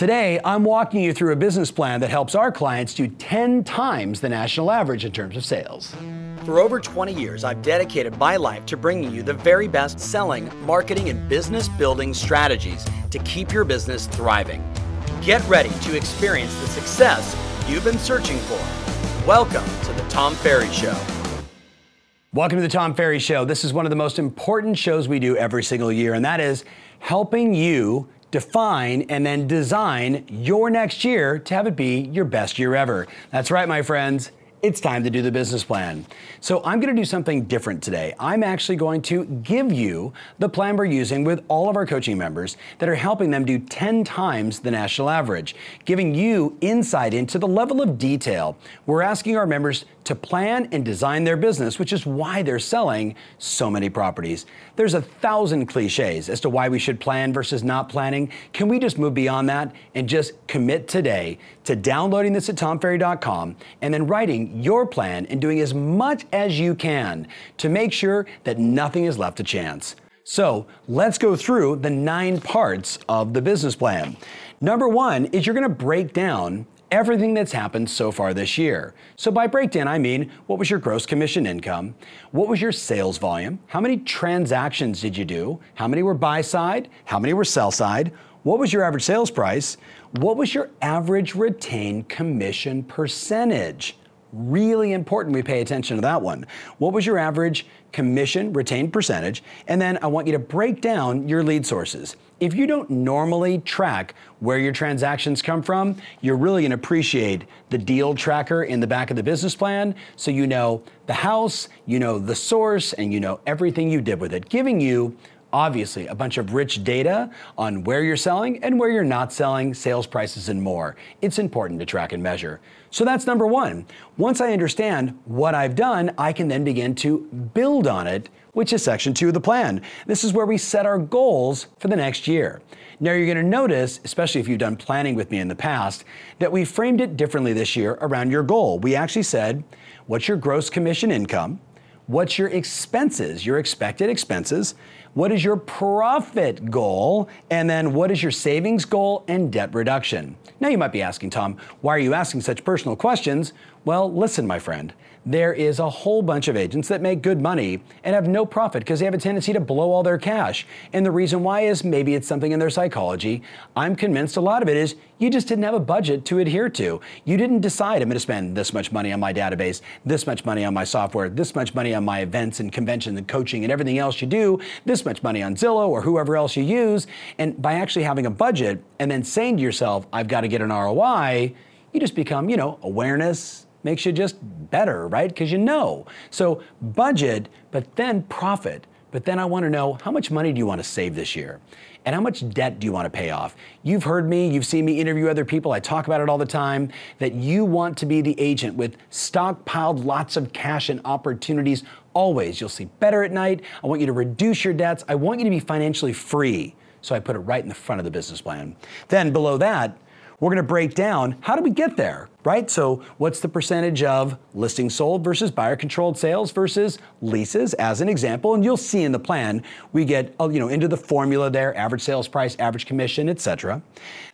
Today, I'm walking you through a business plan that helps our clients do 10 times the national average in terms of sales. For over 20 years, I've dedicated my life to bringing you the very best selling, marketing, and business building strategies to keep your business thriving. Get ready to experience the success you've been searching for. Welcome to The Tom Ferry Show. Welcome to The Tom Ferry Show. This is one of the most important shows we do every single year, and that is helping you define, and then design your next year to have it be your best year ever. That's right, my friends it's time to do the business plan. So I'm going to do something different today. I'm actually going to give you the plan we're using with all of our coaching members that are helping them do 10 times the national average, giving you insight into the level of detail we're asking our members to plan and design their business, which is why they're selling so many properties. There's a thousand cliches as to why we should plan versus not planning. Can we just move beyond that and just commit today to downloading this at tomferry.com and then writing your plan and doing as much as you can to make sure that nothing is left to chance? So let's go through the nine parts of the business plan. Number one is you're to break down everything that's happened so far this year. So by breakdown, I mean what was your gross commission income? What was your sales volume? How many transactions did you do? How many were buy side? How many were sell side? What was your average sales price? What was your average retained commission percentage? Really important we pay attention to that one. What was your average commission retained percentage? And then I want you to break down your lead sources. If you don't normally track where your transactions come from, you're really to appreciate the deal tracker in the back of the business plan so you know the house, you know the source, and you know everything you did with it, giving you obviously a bunch of rich data on where you're selling and where you're not selling, sales prices, and more. It's important to track and measure. So that's number one. Once I understand what I've done, I can then begin to build on it, which is section two of the plan. This is where we set our goals for the next year. Now, you're going to notice, especially if you've done planning with me in the past, that we framed it differently this year around your goal. We actually said, What's your gross commission income? What's your expenses, your expected expenses? What is your profit goal? And then what is your savings goal and debt reduction? Now you might be asking, Tom, why are you asking such personal questions? Well, listen, my friend there is a whole bunch of agents that make good money and have no profit because they have a tendency to blow all their cash. And the reason why is maybe it's something in their psychology. I'm convinced a lot of it is you just didn't have a budget to adhere to. You didn't decide I'm going to spend this much money on my database, this much money on my software, this much money on my events and conventions and coaching and everything else you do, this much money on Zillow or whoever else you use. And by actually having a budget and then saying to yourself, I've got to get an ROI, you just become, you know, awareness, makes you just better, right? Because you know. So budget, but then profit. But then I want to know how much money do you want to save this year? And how much debt do you want to pay off? You've heard me, you've seen me interview other people, I talk about it all the time, that you want to be the agent with stockpiled lots of cash and opportunities always. You'll sleep better at night. I want you to reduce your debts. I want you to be financially free. So I put it right in the front of the business plan. Then below that, we're to break down how do we get there, right? So, what's the percentage of listings sold versus buyer controlled sales versus leases as an example? And you'll see in the plan, we get uh, you know into the formula there, average sales price, average commission, etc.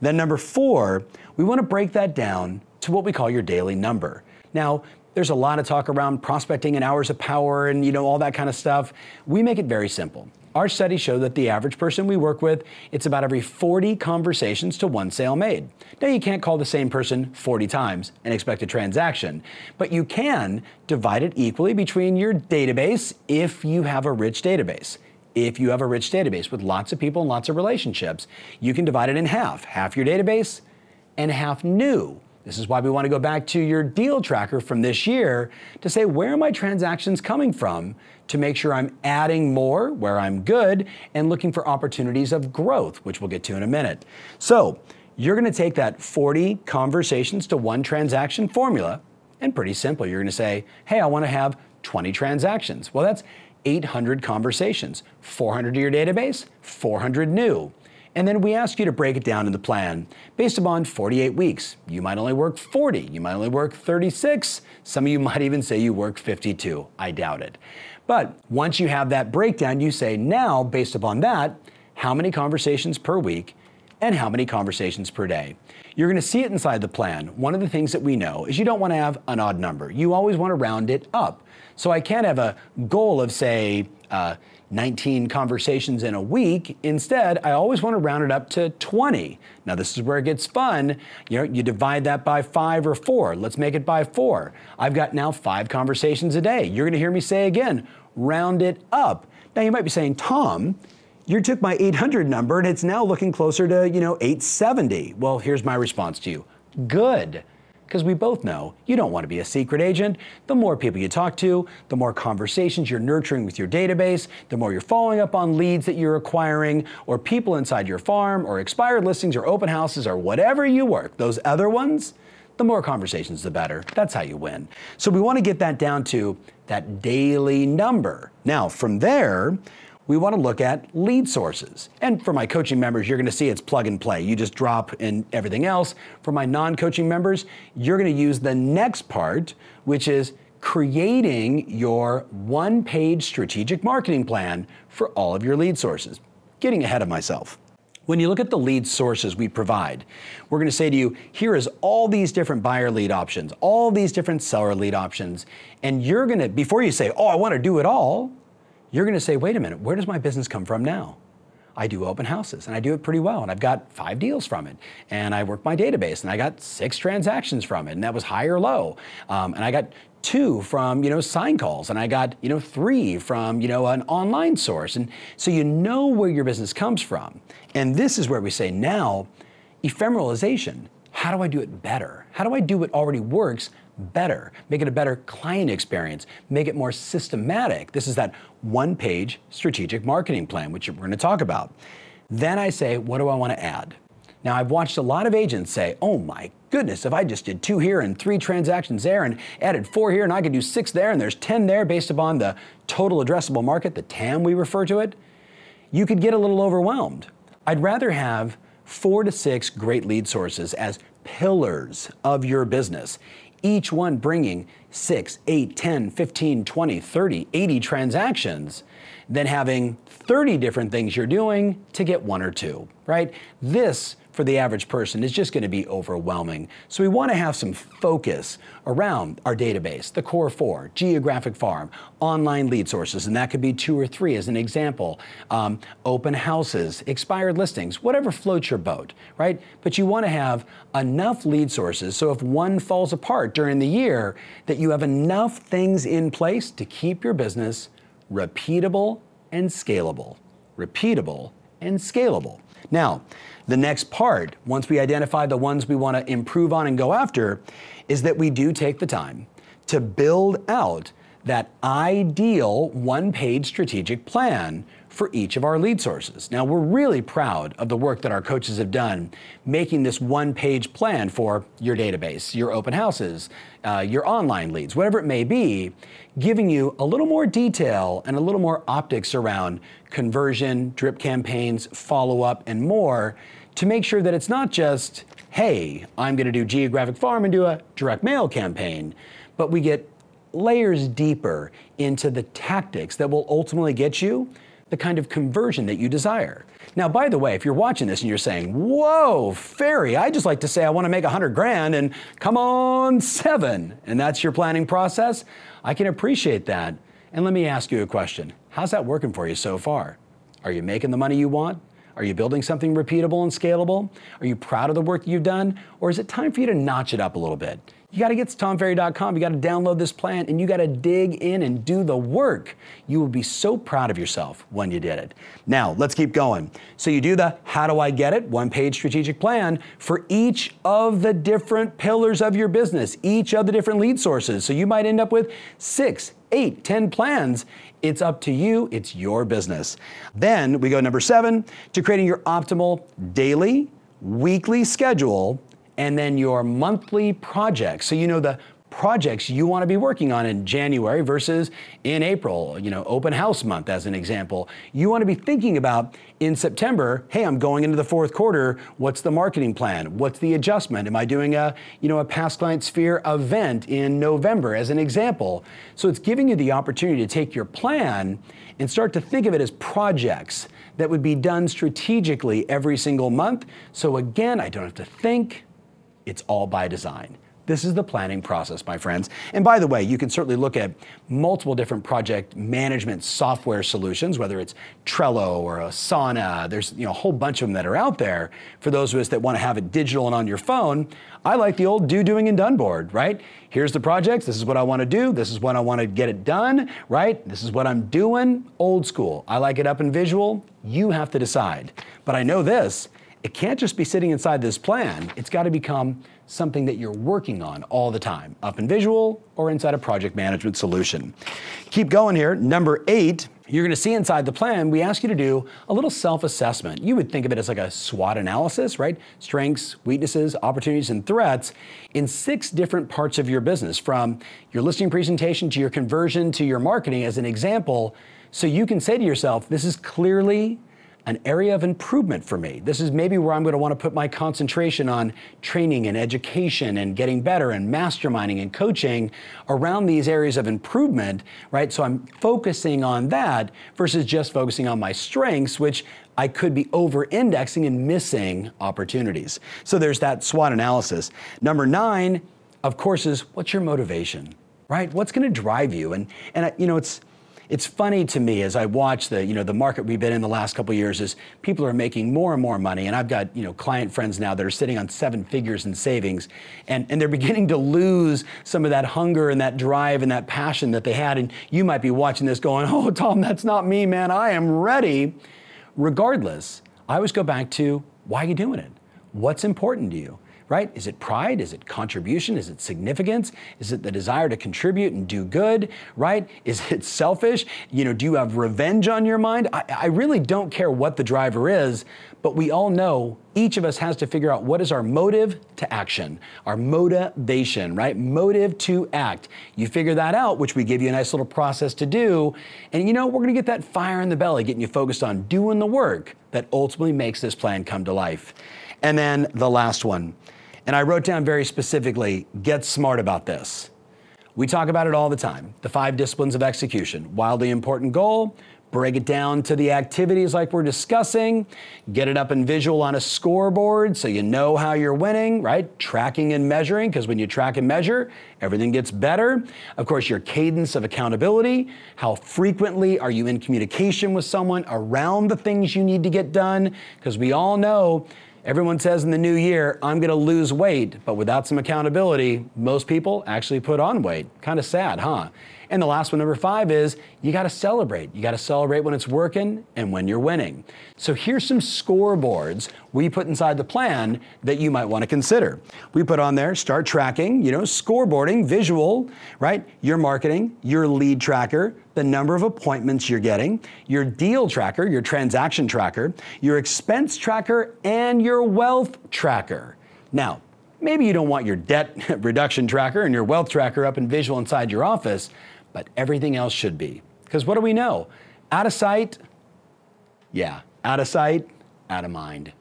Then number 4, we want to break that down to what we call your daily number. Now, there's a lot of talk around prospecting and hours of power and you know all that kind of stuff. We make it very simple. Our studies show that the average person we work with, it's about every 40 conversations to one sale made. Now, you can't call the same person 40 times and expect a transaction, but you can divide it equally between your database if you have a rich database. If you have a rich database with lots of people and lots of relationships, you can divide it in half half your database and half new. This is why we want to go back to your deal tracker from this year to say, where are my transactions coming from to make sure I'm adding more where I'm good and looking for opportunities of growth, which we'll get to in a minute. So you're going to take that 40 conversations to one transaction formula, and pretty simple. You're going to say, hey, I want to have 20 transactions. Well, that's 800 conversations, 400 to your database, 400 new. And then we ask you to break it down in the plan based upon 48 weeks. You might only work 40, you might only work 36, some of you might even say you work 52. I doubt it. But once you have that breakdown, you say, now, based upon that, how many conversations per week and how many conversations per day. You're going to see it inside the plan. One of the things that we know is you don't want to have an odd number. You always want to round it up. So I can't have a goal of, say, uh, 19 conversations in a week. Instead, I always want to round it up to 20. Now, this is where it gets fun. You know, you divide that by five or four. Let's make it by four. I've got now five conversations a day. You're going to hear me say again, round it up. Now, you might be saying, Tom, you took my 800 number and it's now looking closer to, you know, 870. Well, here's my response to you. Good because we both know you don't want to be a secret agent. The more people you talk to, the more conversations you're nurturing with your database, the more you're following up on leads that you're acquiring, or people inside your farm, or expired listings, or open houses, or whatever you work, those other ones, the more conversations, the better. That's how you win. So we want to get that down to that daily number. Now, from there, we want to look at lead sources. And for my coaching members, you're going to see it's plug and play. You just drop in everything else. For my non coaching members, you're going to use the next part, which is creating your one page strategic marketing plan for all of your lead sources. Getting ahead of myself. When you look at the lead sources we provide, we're going to say to you, here is all these different buyer lead options, all these different seller lead options. And you're going to, before you say, oh, I want to do it all, you're going to say, wait a minute, where does my business come from now? I do open houses and I do it pretty well. And I've got five deals from it. And I work my database and I got six transactions from it. And that was high or low. Um, and I got two from, you know, sign calls. And I got, you know, three from, you know, an online source. And so you know where your business comes from. And this is where we say now, ephemeralization. How do I do it better? How do I do what already works better, make it a better client experience, make it more systematic. This is that one page strategic marketing plan, which we're going to talk about. Then I say, what do I want to add? Now, I've watched a lot of agents say, oh my goodness, if I just did two here and three transactions there and added four here and I could do six there and there's 10 there based upon the total addressable market, the TAM we refer to it, you could get a little overwhelmed. I'd rather have four to six great lead sources as pillars of your business each one bringing 6, 8, 10, 15, 20, 30, 80 transactions than having 30 different things you're doing to get one or two, right? This for the average person is just going to be overwhelming. So we want to have some focus around our database, the core four, geographic farm, online lead sources, and that could be two or three as an example, um, open houses, expired listings, whatever floats your boat, right? But you want to have enough lead sources so if one falls apart during the year, that you have enough things in place to keep your business repeatable and scalable. Repeatable and scalable. Now, the next part, once we identify the ones we want to improve on and go after, is that we do take the time to build out that ideal one page strategic plan for each of our lead sources. Now, we're really proud of the work that our coaches have done making this one page plan for your database, your open houses, uh, your online leads, whatever it may be, giving you a little more detail and a little more optics around conversion, drip campaigns, follow up, and more to make sure that it's not just, hey, I'm going to do geographic farm and do a direct mail campaign, but we get layers deeper into the tactics that will ultimately get you the kind of conversion that you desire. Now, by the way, if you're watching this and you're saying, whoa, Ferry, I just like to say I want to make a hundred grand and come on, seven, and that's your planning process, I can appreciate that. And let me ask you a question. How's that working for you so far? Are you making the money you want? Are you building something repeatable and scalable? Are you proud of the work you've done? Or is it time for you to notch it up a little bit? You got to get to tomferry.com. You got to download this plan and you got to dig in and do the work. You will be so proud of yourself when you did it. Now, let's keep going. So, you do the how do I get it? One page strategic plan for each of the different pillars of your business, each of the different lead sources. So, you might end up with six, eight, ten plans. It's up to you, it's your business. Then we go number seven to creating your optimal daily, weekly schedule and then your monthly projects. So you know the projects you want to be working on in January versus in April, you know, open house month as an example. You want to be thinking about in September, hey, I'm going into the fourth quarter, what's the marketing plan? What's the adjustment? Am I doing a, you know, a past client sphere event in November as an example? So it's giving you the opportunity to take your plan and start to think of it as projects that would be done strategically every single month. So again, I don't have to think, it's all by design. This is the planning process, my friends. And by the way, you can certainly look at multiple different project management software solutions, whether it's Trello or Asana. There's you know, a whole bunch of them that are out there for those of us that want to have it digital and on your phone. I like the old do, doing, and done board, right? Here's the projects. This is what I want to do. This is when I want to get it done, right? This is what I'm doing. Old school. I like it up in visual. You have to decide. But I know this it can't just be sitting inside this plan. It's got to become something that you're working on all the time, up in visual or inside a project management solution. Keep going here. Number eight, you're going to see inside the plan, we ask you to do a little self assessment. You would think of it as like a SWOT analysis, right? Strengths, weaknesses, opportunities, and threats in six different parts of your business, from your listing presentation to your conversion to your marketing, as an example. So you can say to yourself, this is clearly an area of improvement for me. This is maybe where I'm going to want to put my concentration on training and education and getting better and masterminding and coaching around these areas of improvement, right? So I'm focusing on that versus just focusing on my strengths, which I could be over indexing and missing opportunities. So there's that SWOT analysis. Number nine, of course, is what's your motivation, right? What's going to drive you? And, and you know, it's, it's funny to me as I watch the, you know, the market we've been in the last couple years is people are making more and more money. And I've got, you know, client friends now that are sitting on seven figures in savings and, and they're beginning to lose some of that hunger and that drive and that passion that they had. And you might be watching this going, oh, Tom, that's not me, man. I am ready. Regardless, I always go back to why are you doing it? What's important to you? Right? Is it pride? Is it contribution? Is it significance? Is it the desire to contribute and do good, right? Is it selfish? You know, do you have revenge on your mind? I, I really don't care what the driver is, but we all know each of us has to figure out what is our motive to action, our motivation, right? Motive to act. You figure that out, which we give you a nice little process to do. And you know, we're gonna get that fire in the belly, getting you focused on doing the work that ultimately makes this plan come to life. And then the last one and I wrote down very specifically get smart about this. We talk about it all the time the five disciplines of execution. Wildly important goal, break it down to the activities like we're discussing, get it up in visual on a scoreboard so you know how you're winning, right? Tracking and measuring, because when you track and measure, everything gets better. Of course, your cadence of accountability, how frequently are you in communication with someone around the things you need to get done, because we all know Everyone says in the new year, I'm going to lose weight, but without some accountability, most people actually put on weight. Kind of sad, huh? And the last one, number five, is you got to celebrate. You got to celebrate when it's working and when you're winning. So here's some scoreboards we put inside the plan that you might want to consider. We put on there start tracking, you know, scoreboarding, visual, right? Your marketing, your lead tracker, the number of appointments you're getting, your deal tracker, your transaction tracker, your expense tracker, and your wealth tracker. Now, maybe you don't want your debt reduction tracker and your wealth tracker up in visual inside your office, but everything else should be. Because what do we know? Out of sight, yeah, out of sight, out of mind.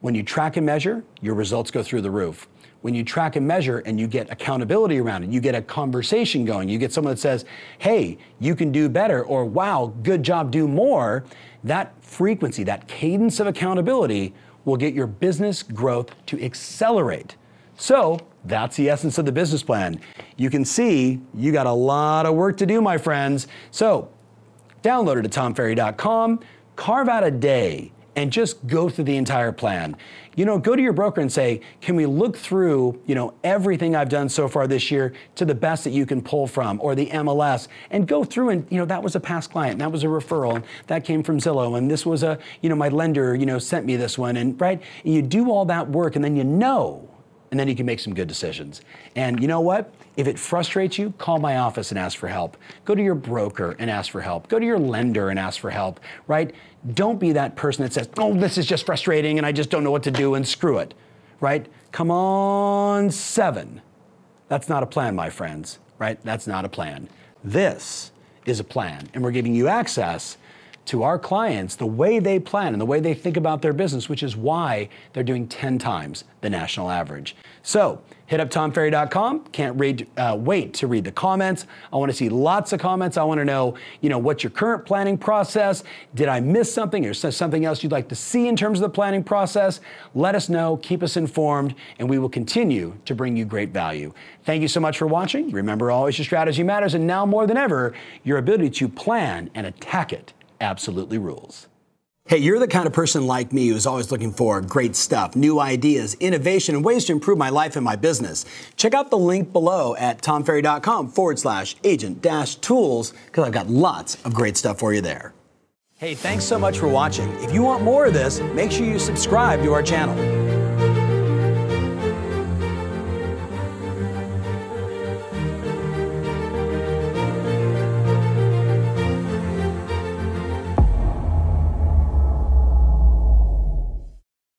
When you track and measure, your results go through the roof when you track and measure and you get accountability around it, you get a conversation going, you get someone that says, hey, you can do better, or wow, good job, do more, that frequency, that cadence of accountability will get your business growth to accelerate. So that's the essence of the business plan. You can see you got a lot of work to do, my friends. So download it at tomferry.com, carve out a day and just go through the entire plan. You know, go to your broker and say, can we look through, you know, everything I've done so far this year to the best that you can pull from or the MLS and go through and, you know, that was a past client, that was a referral, and that came from Zillow, and this was a, you know, my lender, you know, sent me this one, and right? And you do all that work and then you know and then you can make some good decisions. And you know what? If it frustrates you, call my office and ask for help. Go to your broker and ask for help. Go to your lender and ask for help, right? Don't be that person that says, oh, this is just frustrating and I just don't know what to do and screw it, right? Come on, seven. That's not a plan, my friends, right? That's not a plan. This is a plan, and we're giving you access to our clients the way they plan and the way they think about their business, which is why they're doing 10 times the national average. So hit up tomferry.com. Can't read, uh, wait to read the comments. I want to see lots of comments. I want to know, you know, what's your current planning process? Did I miss something or something else you'd like to see in terms of the planning process? Let us know. Keep us informed, and we will continue to bring you great value. Thank you so much for watching. Remember, always your strategy matters, and now more than ever, your ability to plan and attack it absolutely rules. Hey, you're the kind of person like me who's always looking for great stuff, new ideas, innovation, and ways to improve my life and my business. Check out the link below at tomferry.com forward slash agent dash tools because I've got lots of great stuff for you there. Hey, thanks so much for watching. If you want more of this, make sure you subscribe to our channel.